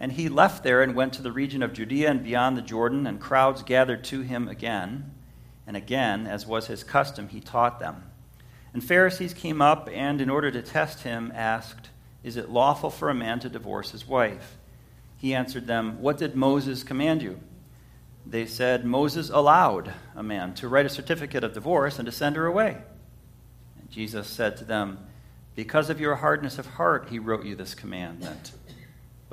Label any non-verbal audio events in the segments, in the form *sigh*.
And he left there and went to the region of Judea and beyond the Jordan, and crowds gathered to him again. And again, as was his custom, he taught them. And Pharisees came up and, in order to test him, asked, Is it lawful for a man to divorce his wife? He answered them, What did Moses command you? They said, Moses allowed a man to write a certificate of divorce and to send her away. And Jesus said to them, Because of your hardness of heart, he wrote you this commandment.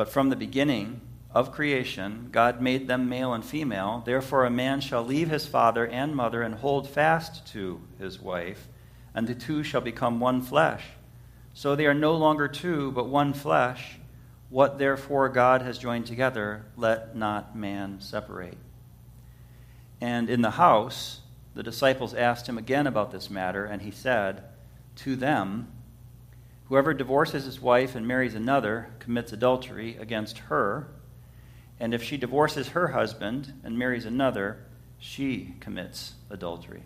But from the beginning of creation, God made them male and female. Therefore, a man shall leave his father and mother and hold fast to his wife, and the two shall become one flesh. So they are no longer two, but one flesh. What therefore God has joined together, let not man separate. And in the house, the disciples asked him again about this matter, and he said to them, Whoever divorces his wife and marries another commits adultery against her. And if she divorces her husband and marries another, she commits adultery.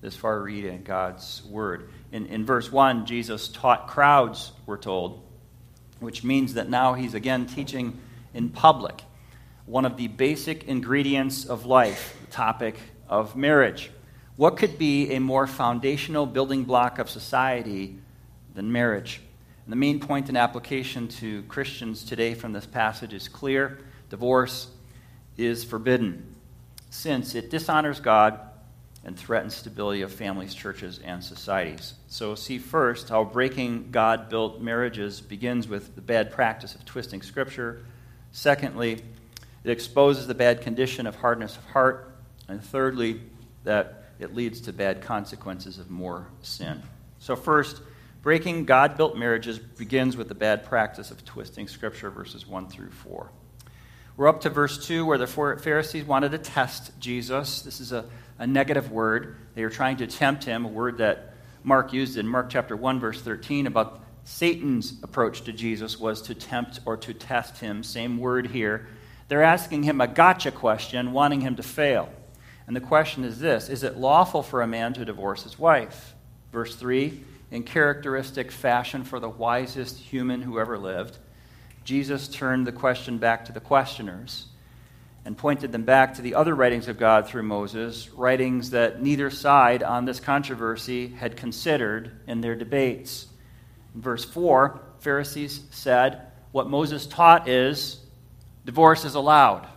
This far reading God's word. In, in verse 1, Jesus taught crowds, we're told, which means that now he's again teaching in public one of the basic ingredients of life, the topic of marriage. What could be a more foundational building block of society than marriage. And the main point and application to Christians today from this passage is clear divorce is forbidden, since it dishonors God and threatens stability of families, churches, and societies. So, see first how breaking God built marriages begins with the bad practice of twisting Scripture. Secondly, it exposes the bad condition of hardness of heart. And thirdly, that it leads to bad consequences of more sin. So, first, Breaking God built marriages begins with the bad practice of twisting Scripture, verses 1 through 4. We're up to verse 2, where the Pharisees wanted to test Jesus. This is a, a negative word. They were trying to tempt him, a word that Mark used in Mark chapter 1, verse 13, about Satan's approach to Jesus was to tempt or to test him. Same word here. They're asking him a gotcha question, wanting him to fail. And the question is this Is it lawful for a man to divorce his wife? Verse 3 in characteristic fashion for the wisest human who ever lived, Jesus turned the question back to the questioners and pointed them back to the other writings of God through Moses, writings that neither side on this controversy had considered in their debates. In verse 4, Pharisees said, What Moses taught is divorce is allowed.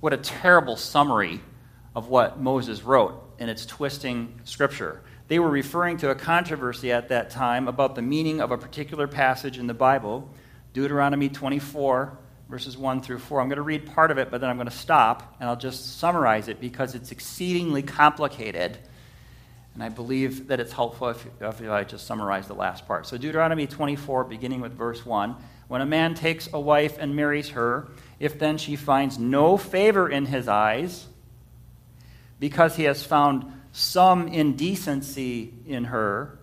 What a terrible summary of what Moses wrote, in it's twisting Scripture. They were referring to a controversy at that time about the meaning of a particular passage in the Bible, Deuteronomy 24, verses 1 through 4. I'm going to read part of it, but then I'm going to stop and I'll just summarize it because it's exceedingly complicated. And I believe that it's helpful if, if I just summarize the last part. So, Deuteronomy 24, beginning with verse 1 When a man takes a wife and marries her, if then she finds no favor in his eyes, because he has found some indecency in her.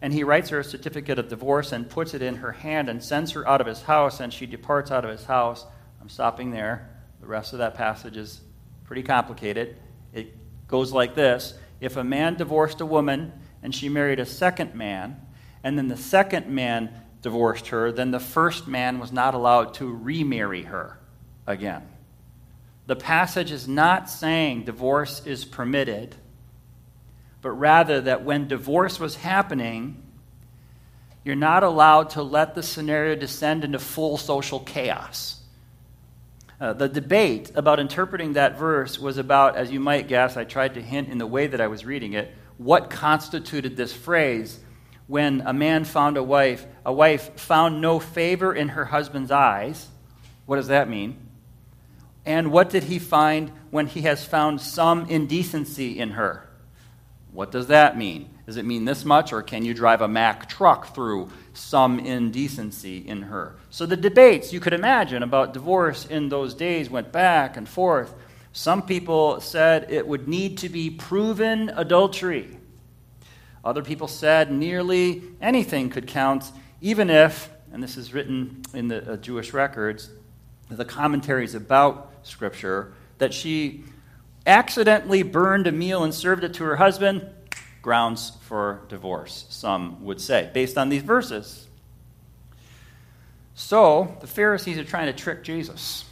And he writes her a certificate of divorce and puts it in her hand and sends her out of his house, and she departs out of his house. I'm stopping there. The rest of that passage is pretty complicated. It goes like this If a man divorced a woman and she married a second man, and then the second man divorced her, then the first man was not allowed to remarry her again. The passage is not saying divorce is permitted but rather that when divorce was happening, you're not allowed to let the scenario descend into full social chaos. Uh, the debate about interpreting that verse was about, as you might guess, I tried to hint in the way that I was reading it, what constituted this phrase when a man found a wife, a wife found no favor in her husband's eyes. What does that mean? And what did he find when he has found some indecency in her? What does that mean? Does it mean this much, or can you drive a Mack truck through some indecency in her? So the debates you could imagine about divorce in those days went back and forth. Some people said it would need to be proven adultery. Other people said nearly anything could count, even if, and this is written in the uh, Jewish records, the commentaries about Scripture, that she accidentally burned a meal and served it to her husband, grounds for divorce, some would say, based on these verses. So the Pharisees are trying to trick Jesus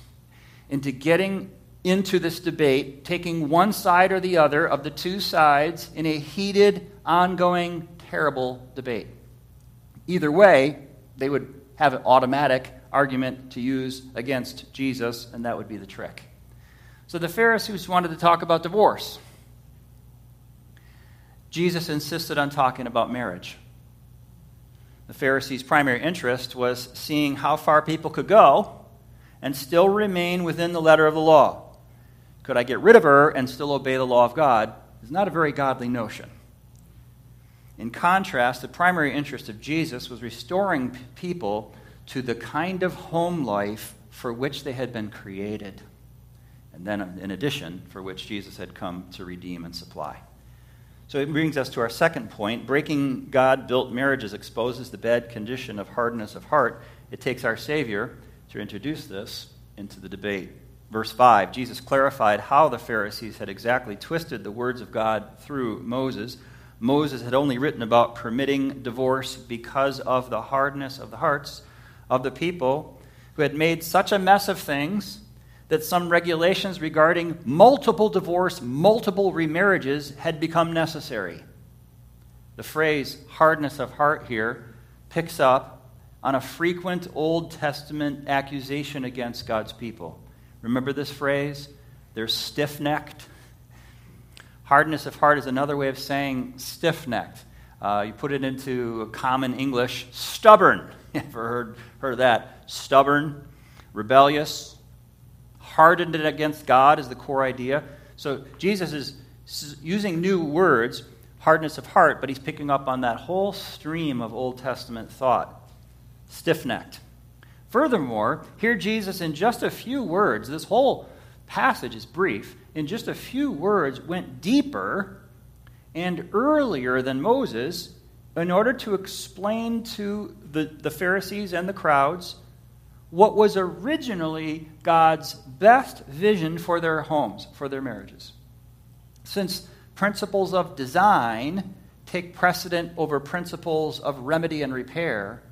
into getting into this debate, taking one side or the other of the two sides in a heated, ongoing, terrible debate. Either way, they would have an automatic argument to use against Jesus, and that would be the trick. So the Pharisees wanted to talk about divorce. Jesus insisted on talking about marriage. The Pharisees' primary interest was seeing how far people could go and still remain within the letter of the law. Could I get rid of her and still obey the law of God? Is not a very godly notion. In contrast, the primary interest of Jesus was restoring people to the kind of home life for which they had been created, and then, in addition, for which Jesus had come to redeem and supply. So it brings us to our second point. Breaking God built marriages exposes the bad condition of hardness of heart. It takes our Savior to introduce this into the debate. Verse 5 Jesus clarified how the Pharisees had exactly twisted the words of God through Moses. Moses had only written about permitting divorce because of the hardness of the hearts of the people who had made such a mess of things that some regulations regarding multiple divorce, multiple remarriages had become necessary. The phrase hardness of heart here picks up on a frequent Old Testament accusation against God's people. Remember this phrase? They're stiff necked. Hardness of heart is another way of saying stiff necked. Uh, you put it into common English, stubborn. *laughs* Ever heard, heard of that? Stubborn, rebellious, hardened it against God is the core idea. So Jesus is using new words, hardness of heart, but he's picking up on that whole stream of Old Testament thought. Stiff necked. Furthermore, here Jesus, in just a few words, this whole passage is brief, in just a few words, went deeper and earlier than Moses in order to explain to the, the Pharisees and the crowds what was originally God's best vision for their homes, for their marriages. Since principles of design take precedent over principles of remedy and repair,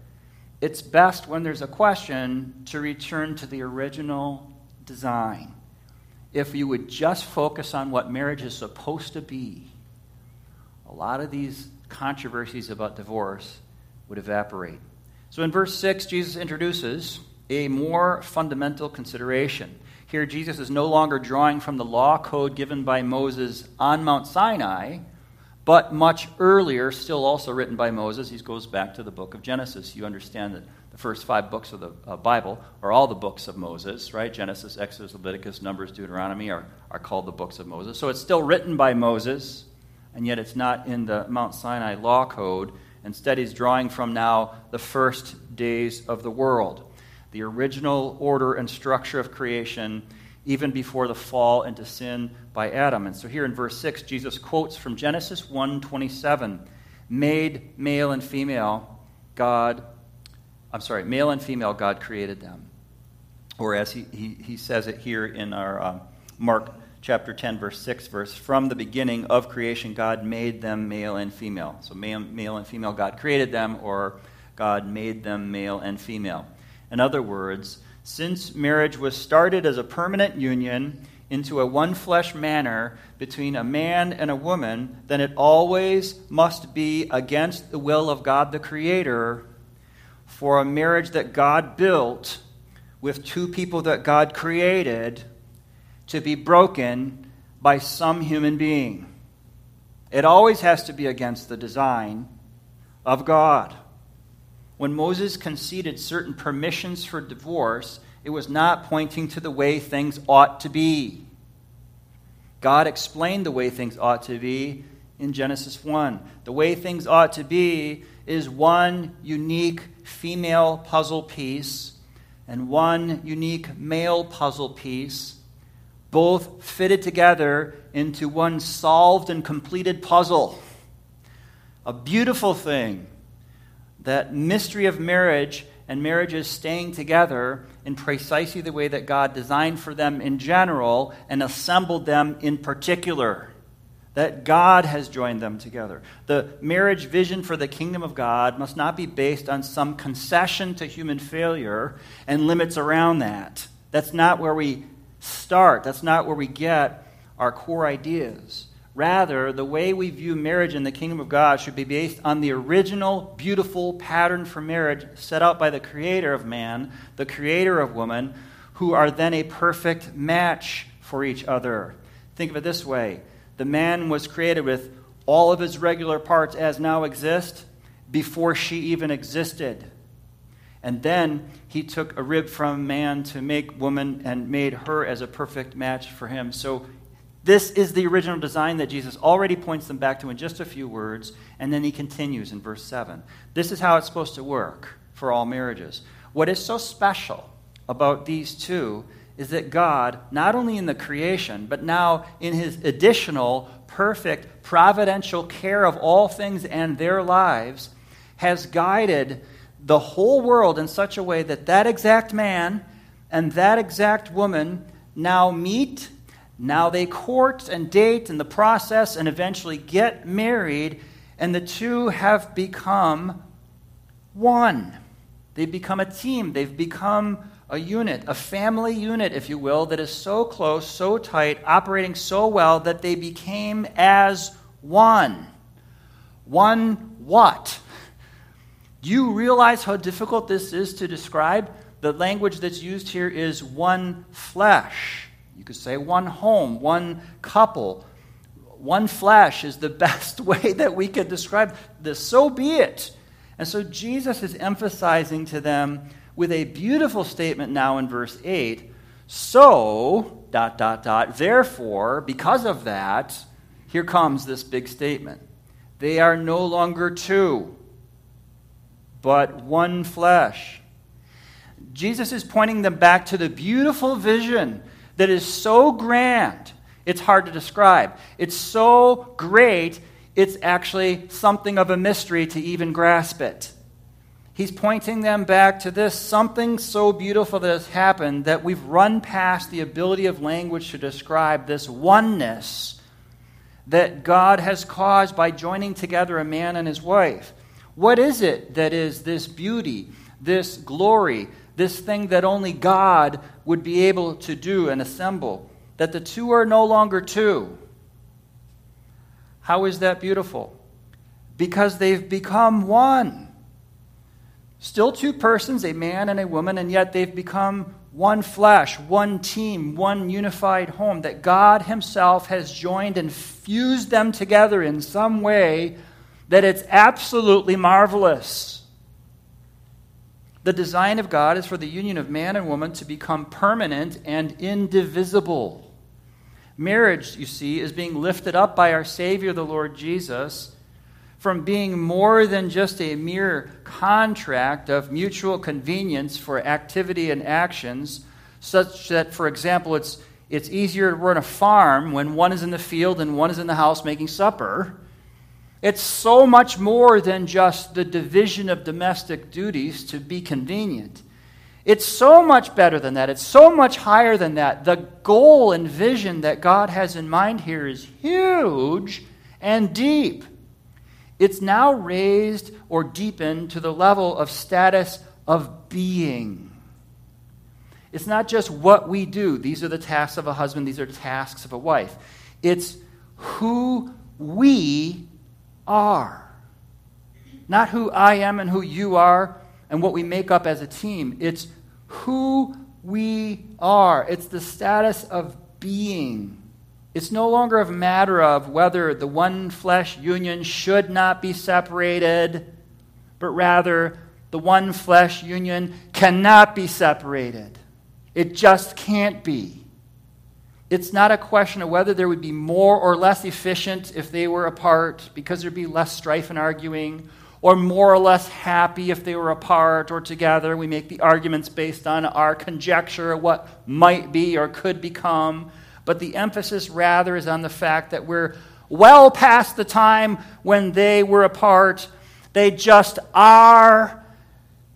it's best when there's a question to return to the original design. If you would just focus on what marriage is supposed to be, a lot of these controversies about divorce would evaporate. So in verse 6, Jesus introduces a more fundamental consideration. Here, Jesus is no longer drawing from the law code given by Moses on Mount Sinai, but much earlier, still also written by Moses. He goes back to the book of Genesis. You understand that the first five books of the uh, Bible are all the books of Moses, right? Genesis, Exodus, Leviticus, Numbers, Deuteronomy are, are called the books of Moses. So it's still written by Moses, and yet it's not in the Mount Sinai law code. Instead, he's drawing from now the first days of the world the original order and structure of creation even before the fall into sin by Adam. And so here in verse 6 Jesus quotes from Genesis 1:27, made male and female God I'm sorry, male and female God created them. Or as he, he, he says it here in our uh, Mark chapter 10 verse 6 verse from the beginning of creation God made them male and female. So male, male and female God created them or God made them male and female. In other words, since marriage was started as a permanent union into a one flesh manner between a man and a woman, then it always must be against the will of God the Creator for a marriage that God built with two people that God created to be broken by some human being. It always has to be against the design of God. When Moses conceded certain permissions for divorce, it was not pointing to the way things ought to be. God explained the way things ought to be in Genesis 1. The way things ought to be is one unique female puzzle piece and one unique male puzzle piece, both fitted together into one solved and completed puzzle. A beautiful thing that mystery of marriage and marriages staying together in precisely the way that God designed for them in general and assembled them in particular. that God has joined them together. The marriage vision for the kingdom of God must not be based on some concession to human failure and limits around that. That's not where we start, that's not where we get our core ideas. Rather, the way we view marriage in the kingdom of God should be based on the original, beautiful pattern for marriage set out by the creator of man, the creator of woman, who are then a perfect match for each other. Think of it this way the man was created with all of his regular parts as now exist before she even existed. And then he took a rib from man to make woman and made her as a perfect match for him. So this is the original design that Jesus already points them back to in just a few words, and then he continues in verse 7. This is how it's supposed to work for all marriages. What is so special about these two is that God, not only in the creation, but now in his additional, perfect, providential care of all things and their lives, has guided the whole world in such a way that that exact man and that exact woman now meet, now they court and date in the process and eventually get married, and the two have become one. They've become a team. They've become a unit, a family unit, if you will, that is so close, so tight, operating so well that they became as one. One what? Do you realize how difficult this is to describe? The language that's used here is one flesh. You could say one home, one couple. One flesh is the *laughs* best way that we could describe this. So be it. And so Jesus is emphasizing to them with a beautiful statement now in verse 8. So, dot, dot, dot, therefore, because of that, here comes this big statement. They are no longer two, but one flesh. Jesus is pointing them back to the beautiful vision that is so grand, it's hard to describe. It's so great, it's actually something of a mystery to even grasp it. He's pointing them back to this something so beautiful that has happened that we've run past the ability of language to describe this oneness that God has caused by joining together a man and his wife. What is it that is this beauty, this glory, this thing that only God would be able to do and assemble? That the two are no longer two. How is that beautiful? Because they've become one. Still two persons, a man and a woman, and yet they've become one flesh, one team, one unified home. That God Himself has joined and fused them together in some way that it's absolutely marvelous. The design of God is for the union of man and woman to become permanent and indivisible. Marriage, you see, is being lifted up by our Savior, the Lord Jesus from being more than just a mere contract of mutual convenience for activity and actions, such that, for example, it's, it's easier to run a farm when one is in the field and one is in the house making supper. It's so much more than just the division of domestic duties to be convenient. It's so much better than that. It's so much higher than that. The goal and vision that God has in mind here is huge and deep. It's now raised or deepened to the level of status of being. It's not just what we do. These are the tasks of a husband, these are tasks of a wife. It's who we are. Not who I am and who you are and what we make up as a team. It's who we are. It's the status of being. It's no longer a matter of whether the one flesh union should not be separated, but rather the one flesh union cannot be separated. It just can't be. It's not a question of whether there would be more or less efficient if they were apart, because there'd be less strife and arguing, or more or less happy if they were apart or together. We make the arguments based on our conjecture of what might be or could become but the emphasis rather is on the fact that we're well past the time when they were apart. They just are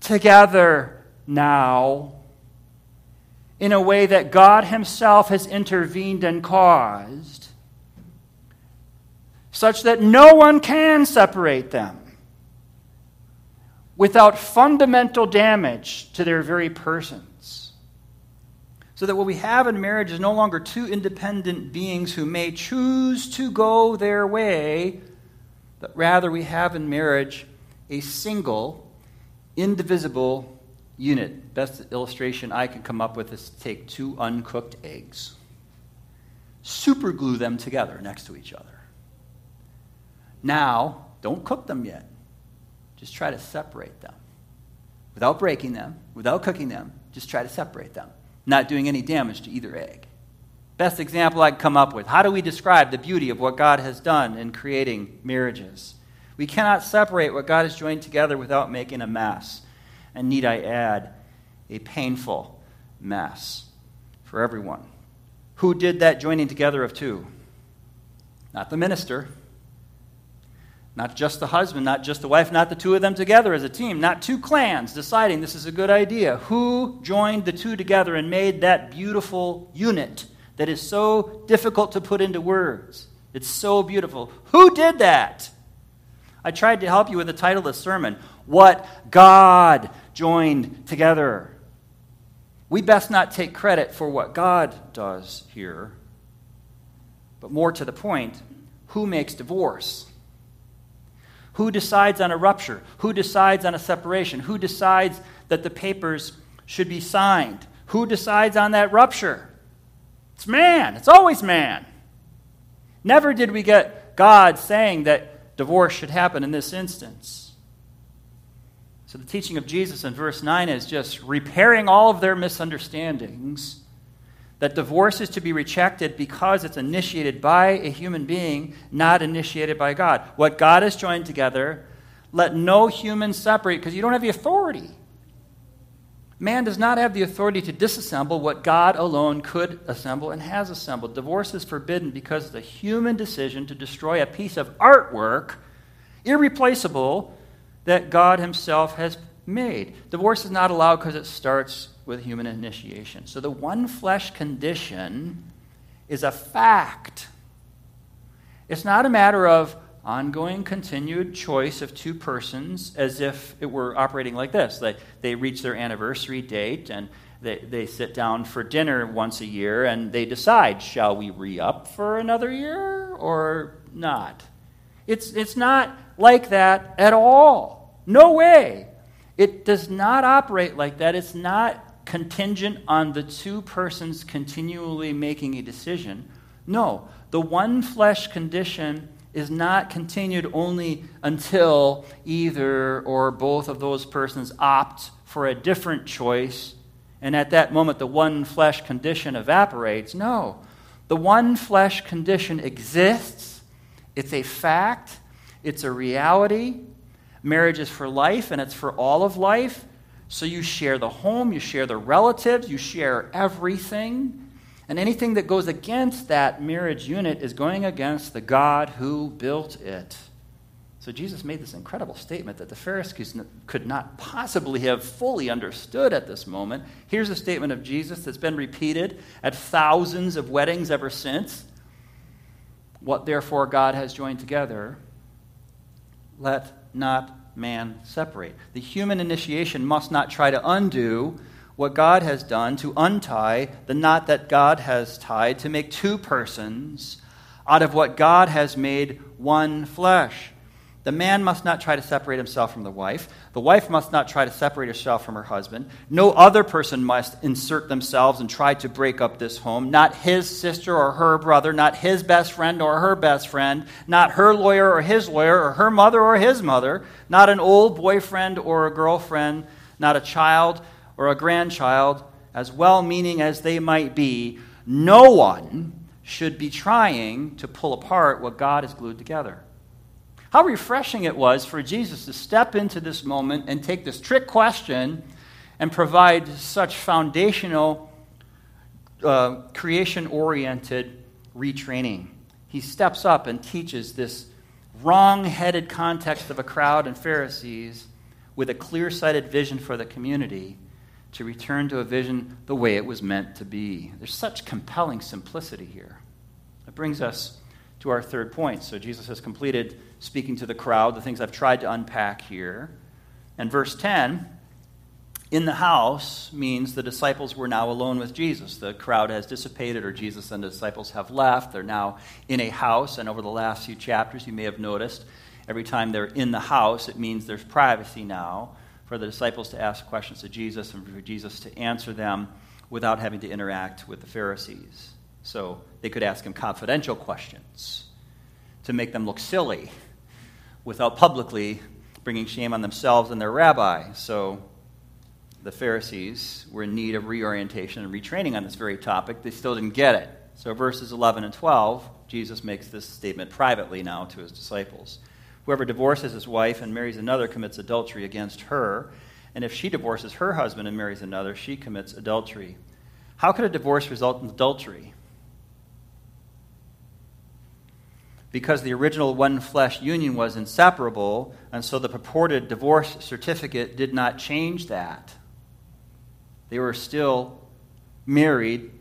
together now in a way that God Himself has intervened and caused. such that no one can separate them without fundamental damage to their very persons. So that what we have in marriage is no longer two independent beings who may choose to go their way, but rather we have in marriage a single, indivisible unit. Best illustration I can come up with is to take two uncooked eggs, superglue them together next to each other. Now, don't cook them yet. Just try to separate them. Without breaking them, without cooking them, just try to separate them, not doing any damage to either egg. Best example I can come up with. How do we describe the beauty of what God has done in creating marriages? We cannot separate what God has joined together without making a mess. And need I add, a painful mess for everyone. Who did that joining together of two? Not the minister, not just the husband, not just the wife, not the two of them together as a team, not two clans deciding this is a good idea. Who joined the two together and made that beautiful unit that is so difficult to put into words? It's so beautiful. Who did that? I tried to help you with the title of the sermon What God Joined Together. We best not take credit for what God does here, but more to the point, who makes divorce? Who decides on a rupture? Who decides on a separation? Who decides that the papers should be signed? Who decides on that rupture? It's man. It's always man. Never did we get God saying that divorce should happen in this instance. So the teaching of Jesus in verse 9 is just repairing all of their misunderstandings that divorce is to be rejected because it's initiated by a human being, not initiated by God. What God has joined together, let no human separate because you don't have the authority. Man does not have the authority to disassemble what God alone could assemble and has assembled. Divorce is forbidden because it's a human decision to destroy a piece of artwork, irreplaceable, that God Himself has made. Divorce is not allowed because it starts with human initiation. So the one flesh condition is a fact. It's not a matter of ongoing, continued choice of two persons as if it were operating like this. They, they reach their anniversary date and they, they sit down for dinner once a year and they decide shall we re up for another year or not? It's, it's not like that at all. No way. It does not operate like that. It's not contingent on the two persons continually making a decision. No, the one flesh condition is not continued only until either or both of those persons opt for a different choice, and at that moment the one flesh condition evaporates. No, the one flesh condition exists, it's a fact, it's a reality. Marriage is for life, and it's for all of life. So you share the home, you share the relatives, you share everything. And anything that goes against that marriage unit is going against the God who built it. So Jesus made this incredible statement that the Pharisees could not possibly have fully understood at this moment. Here's a statement of Jesus that's been repeated at thousands of weddings ever since. What therefore God has joined together, let not man separate. The human initiation must not try to undo what God has done to untie the knot that God has tied to make two persons out of what God has made one flesh. The man must not try to separate himself from the wife. The wife must not try to separate herself from her husband. No other person must insert themselves and try to break up this home. Not his sister or her brother, not his best friend or her best friend, not her lawyer or his lawyer, or her mother or his mother, not an old boyfriend or a girlfriend, not a child or a grandchild, as well meaning as they might be. No one should be trying to pull apart what God has glued together. How refreshing it was for Jesus to step into this moment and take this trick question and provide such foundational, uh, creation oriented retraining. He steps up and teaches this wrong headed context of a crowd and Pharisees with a clear sighted vision for the community to return to a vision the way it was meant to be. There's such compelling simplicity here. It brings us to our third point. So Jesus has completed speaking to the crowd, the things I've tried to unpack here. And verse 10 in the house means the disciples were now alone with Jesus. The crowd has dissipated, or Jesus and the disciples have left. They're now in a house, and over the last few chapters, you may have noticed every time they're in the house, it means there's privacy now for the disciples to ask questions to Jesus and for Jesus to answer them without having to interact with the Pharisees. So they could ask him confidential questions to make them look silly without publicly bringing shame on themselves and their rabbi. So the Pharisees were in need of reorientation and retraining on this very topic. They still didn't get it. So, verses 11 and 12, Jesus makes this statement privately now to his disciples. Whoever divorces his wife and marries another commits adultery against her. And if she divorces her husband and marries another, she commits adultery. How could a divorce result in adultery? Because the original one flesh union was inseparable, and so the purported divorce certificate did not change that. They were still married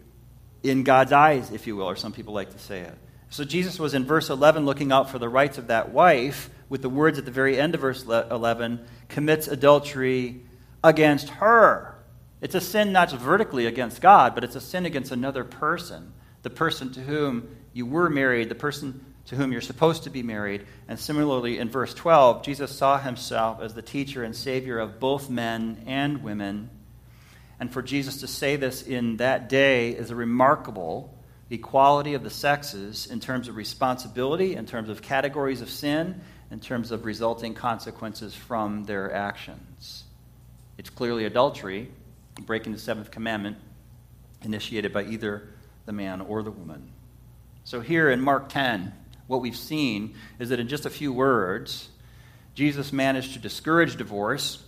in God's eyes, if you will, or some people like to say it. So Jesus was in verse 11 looking out for the rights of that wife with the words at the very end of verse 11 commits adultery against her. It's a sin not just vertically against God, but it's a sin against another person, the person to whom you were married, the person to whom you're supposed to be married. And similarly, in verse 12, Jesus saw himself as the teacher and savior of both men and women. And for Jesus to say this in that day is a remarkable equality of the sexes in terms of responsibility, in terms of categories of sin, in terms of resulting consequences from their actions. It's clearly adultery, breaking the seventh commandment, initiated by either the man or the woman. So, here in Mark 10, what we've seen is that in just a few words, Jesus managed to discourage divorce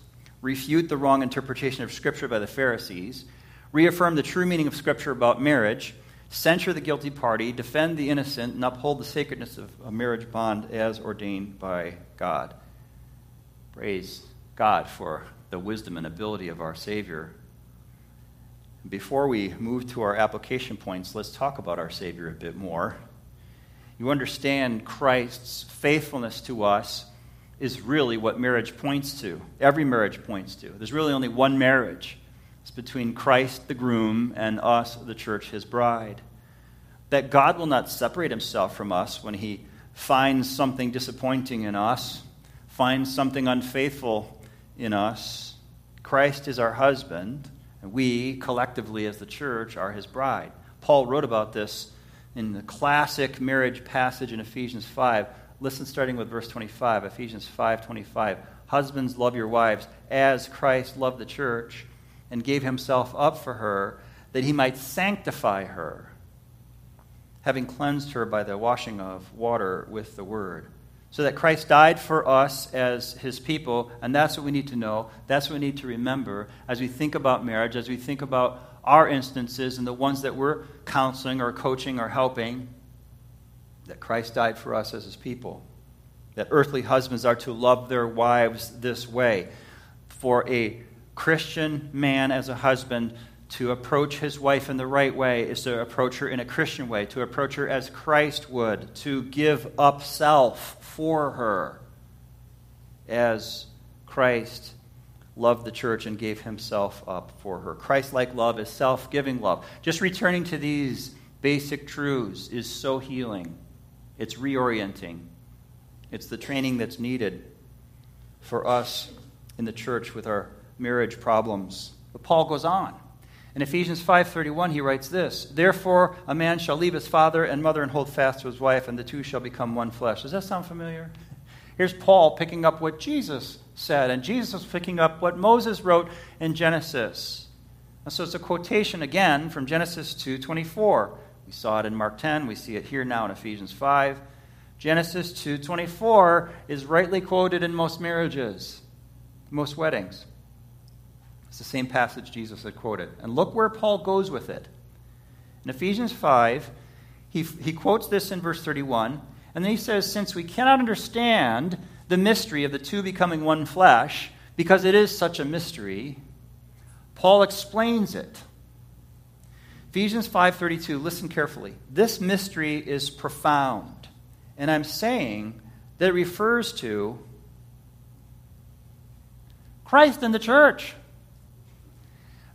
refute the wrong interpretation of Scripture by the Pharisees, reaffirm the true meaning of Scripture about marriage, censure the guilty party, defend the innocent, and uphold the sacredness of a marriage bond as ordained by God. Praise God for the wisdom and ability of our Savior. Before we move to our application points, let's talk about our Savior a bit more. You understand Christ's faithfulness to us is really what marriage points to. Every marriage points to. There's really only one marriage. It's between Christ, the groom, and us, the church, his bride. That God will not separate himself from us when he finds something disappointing in us, finds something unfaithful in us. Christ is our husband, and we, collectively as the church, are his bride. Paul wrote about this in the classic marriage passage in Ephesians 5 Listen starting with verse 25, Ephesians 5:25. Husbands love your wives as Christ loved the church and gave himself up for her that he might sanctify her, having cleansed her by the washing of water with the word. So that Christ died for us as his people, and that's what we need to know. That's what we need to remember as we think about marriage, as we think about our instances and the ones that we're counseling or coaching or helping that Christ died for us as his people, that earthly husbands are to love their wives this way. For a Christian man as a husband to approach his wife in the right way is to approach her in a Christian way, to approach her as Christ would, to give up self for her as Christ loved the church and gave himself up for her. Christ like love is self giving love. Just returning to these basic truths is so healing. It's reorienting. It's the training that's needed for us in the church with our marriage problems. But Paul goes on. In Ephesians 5:31 he writes this, "Therefore a man shall leave his father and mother and hold fast to his wife and the two shall become one flesh." Does that sound familiar? Here's Paul picking up what Jesus said and Jesus was picking up what Moses wrote in Genesis. And so it's a quotation again from Genesis 2:24. We saw it in Mark 10, we see it here now in Ephesians 5. Genesis 2:24 is rightly quoted in most marriages, most weddings. It's the same passage Jesus had quoted. And look where Paul goes with it. In Ephesians 5, he, he quotes this in verse 31, and then he says, Since we cannot understand the mystery of the two becoming one flesh, because it is such a mystery, Paul explains it Ephesians 5:32, listen carefully. This mystery is profound. And I'm saying that it refers to Christ and the church.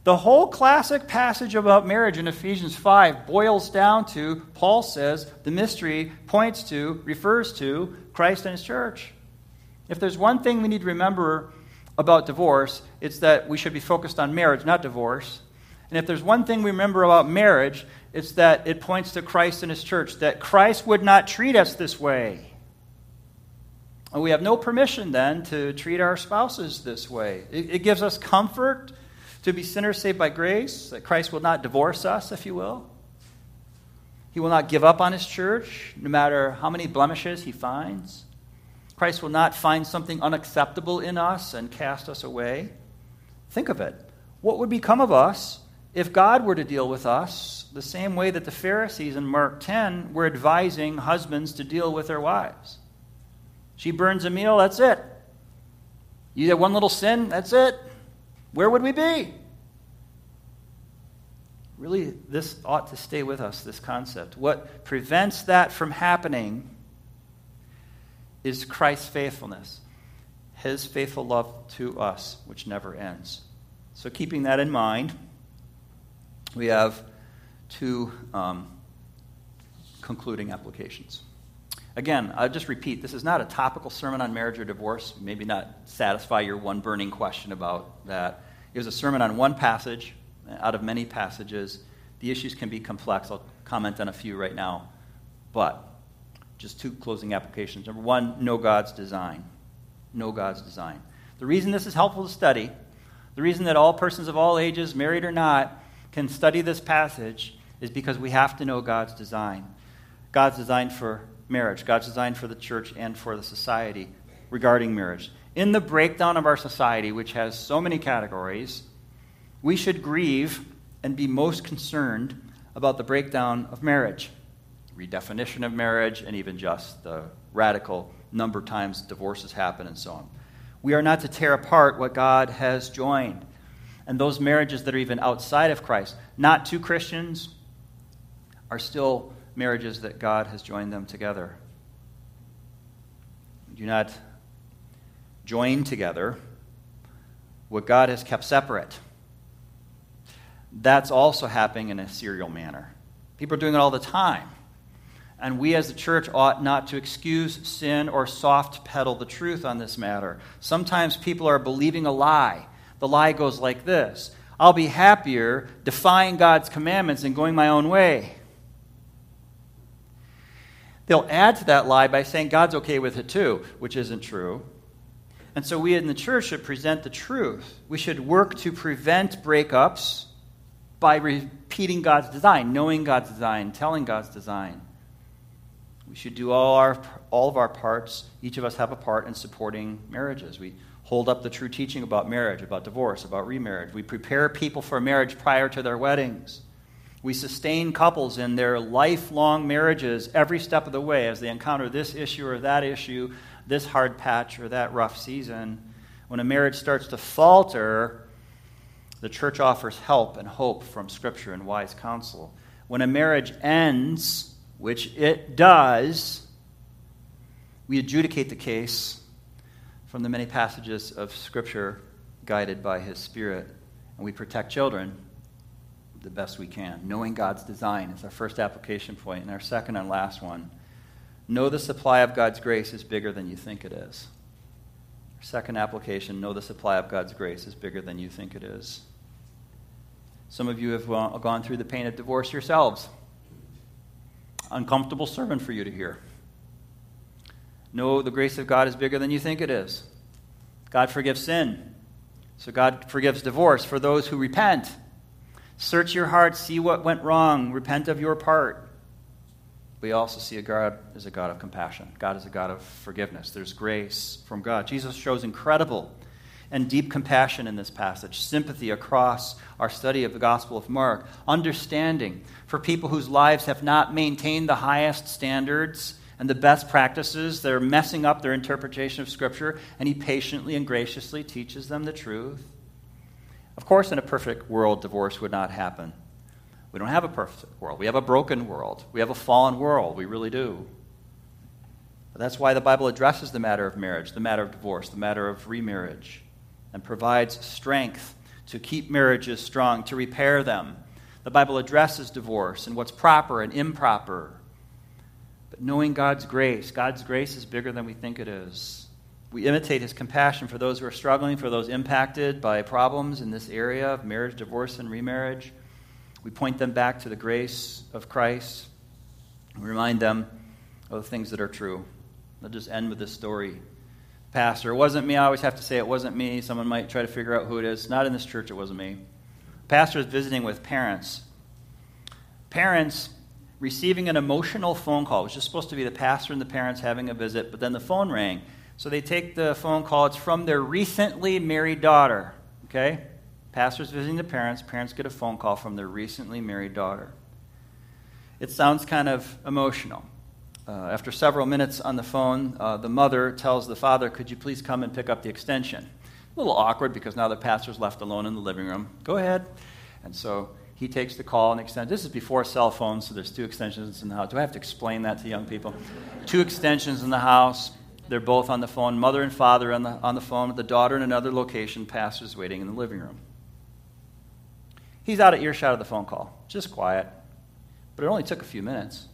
The whole classic passage about marriage in Ephesians 5 boils down to, Paul says, the mystery points to, refers to Christ and his church. If there's one thing we need to remember about divorce, it's that we should be focused on marriage, not divorce. And if there's one thing we remember about marriage, it's that it points to Christ and his church, that Christ would not treat us this way. And we have no permission then to treat our spouses this way. It, it gives us comfort to be sinners saved by grace, that Christ will not divorce us, if you will. He will not give up on his church, no matter how many blemishes he finds. Christ will not find something unacceptable in us and cast us away. Think of it. What would become of us if God were to deal with us the same way that the Pharisees in Mark 10 were advising husbands to deal with their wives? She burns a meal, that's it. You did one little sin, that's it where would we be? Really, this ought to stay with us, this concept. What prevents that from happening is Christ's faithfulness, his faithful love to us, which never ends. So, keeping that in mind, we have two um, concluding applications. Again, I'll just repeat this is not a topical sermon on marriage or divorce, maybe not satisfy your one burning question about that. It was a sermon on one passage out of many passages. The issues can be complex. I'll comment on a few right now. But just two closing applications. Number one, know God's design. Know God's design. The reason this is helpful to study, the reason that all persons of all ages, married or not, can study this passage is because we have to know God's design. God's design for marriage, God's design for the church and for the society regarding marriage. In the breakdown of our society, which has so many categories, we should grieve and be most concerned about the breakdown of marriage, redefinition of marriage, and even just the radical number of times divorces happen and so on. We are not to tear apart what God has joined. And those marriages that are even outside of Christ, not two Christians, are still marriages that God has joined them together. Do not join together what God has kept separate. That's also happening in a serial manner. People are doing it all the time. And we as the church ought not to excuse sin or soft pedal the truth on this matter. Sometimes people are believing a lie. The lie goes like this I'll be happier defying God's commandments and going my own way. They'll add to that lie by saying God's okay with it too, which isn't true. And so we in the church should present the truth. We should work to prevent breakups by repeating God's design, knowing God's design, telling God's design. We should do all, our, all of our parts. Each of us have a part in supporting marriages. We hold up the true teaching about marriage, about divorce, about remarriage. We prepare people for marriage prior to their weddings. We sustain couples in their lifelong marriages every step of the way as they encounter this issue or that issue, this hard patch or that rough season. When a marriage starts to falter, the church offers help and hope from Scripture and wise counsel. When a marriage ends, which it does, we adjudicate the case from the many passages of Scripture guided by His Spirit, and we protect children the best we can. Knowing God's design is our first application. And our second and last one know the supply of God's grace is bigger than you think it is. Second application know the supply of God's grace is bigger than you think it is. Some of you have gone through the pain of divorce yourselves. Uncomfortable sermon for you to hear. Know the grace of God is bigger than you think it is. God forgives sin. So God forgives divorce for those who repent. Search your heart, see what went wrong, repent of your part. We also see a God is a God of compassion. God is a God of forgiveness. There's grace from God. Jesus shows incredible and deep compassion in this passage, sympathy across our study of the Gospel of Mark, understanding for people whose lives have not maintained the highest standards and the best practices. They're messing up their interpretation of Scripture, and He patiently and graciously teaches them the truth. Of course, in a perfect world, divorce would not happen. We don't have a perfect world. We have a broken world. We have a fallen world. We really do. That's why the Bible addresses the matter of marriage, the matter of divorce, the matter of remarriage, and provides strength to keep marriages strong, to repair them. The Bible addresses divorce and what's proper and improper. But knowing God's grace, God's grace is bigger than we think it is. We imitate his compassion for those who are struggling, for those impacted by problems in this area of marriage, divorce, and remarriage. We point them back to the grace of Christ. We remind them of the things that are true. I'll just end with this story. Pastor, it wasn't me. I always have to say it wasn't me. Someone might try to figure out who it is. Not in this church, it wasn't me. Pastor is visiting with parents. Parents receiving an emotional phone call. It was just supposed to be the pastor and the parents having a visit, but then the phone rang. So they take the phone call. It's from their recently married daughter. Okay? Pastor's visiting the parents. Parents get a phone call from their recently married daughter. It sounds kind of emotional. Uh, after several minutes on the phone, uh, the mother tells the father, Could you please come and pick up the extension? A little awkward because now the pastor's left alone in the living room. Go ahead. And so he takes the call and extends. This is before cell phones, so there's two extensions in the house. Do I have to explain that to young people? two extensions in the house. They're both on the phone. Mother and father on the, on the phone. The daughter in another location. Pastor's waiting in the living room. He's out of earshot of the phone call. Just quiet. But it only took a few minutes.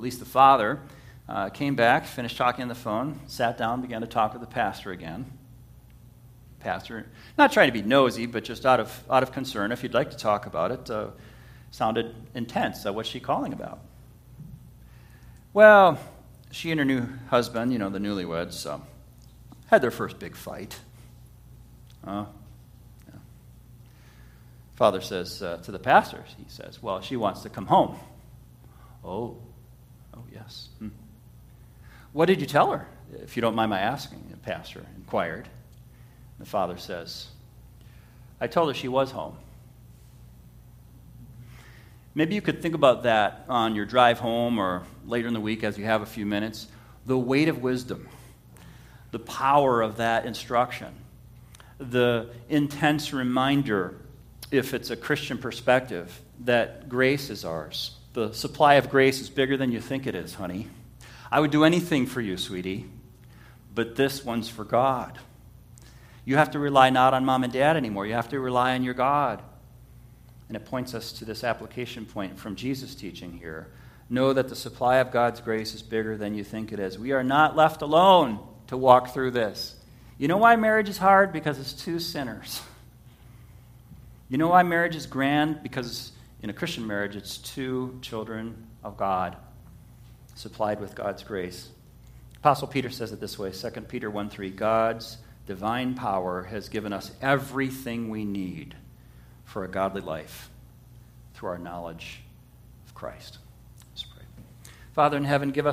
At least the father uh, came back, finished talking on the phone, sat down, began to talk with the pastor again. Pastor, not trying to be nosy, but just out of, out of concern, if you'd like to talk about it, uh, sounded intense. Uh, what's she calling about? Well, she and her new husband, you know, the newlyweds, uh, had their first big fight. Uh, yeah. Father says uh, to the pastor, he says, Well, she wants to come home. Oh, oh, yes. Hmm. What did you tell her, if you don't mind my asking? The pastor inquired. The father says, I told her she was home. Maybe you could think about that on your drive home or later in the week as you have a few minutes. The weight of wisdom, the power of that instruction, the intense reminder, if it's a Christian perspective, that grace is ours. The supply of grace is bigger than you think it is, honey. I would do anything for you, sweetie, but this one's for God. You have to rely not on mom and dad anymore. You have to rely on your God. And it points us to this application point from Jesus' teaching here. Know that the supply of God's grace is bigger than you think it is. We are not left alone to walk through this. You know why marriage is hard? Because it's two sinners. You know why marriage is grand? Because in a Christian marriage, it's two children of God supplied with God's grace. Apostle Peter says it this way 2 Peter 1 3 God's divine power has given us everything we need for a godly life through our knowledge of Christ. Let's pray. Father in heaven, give us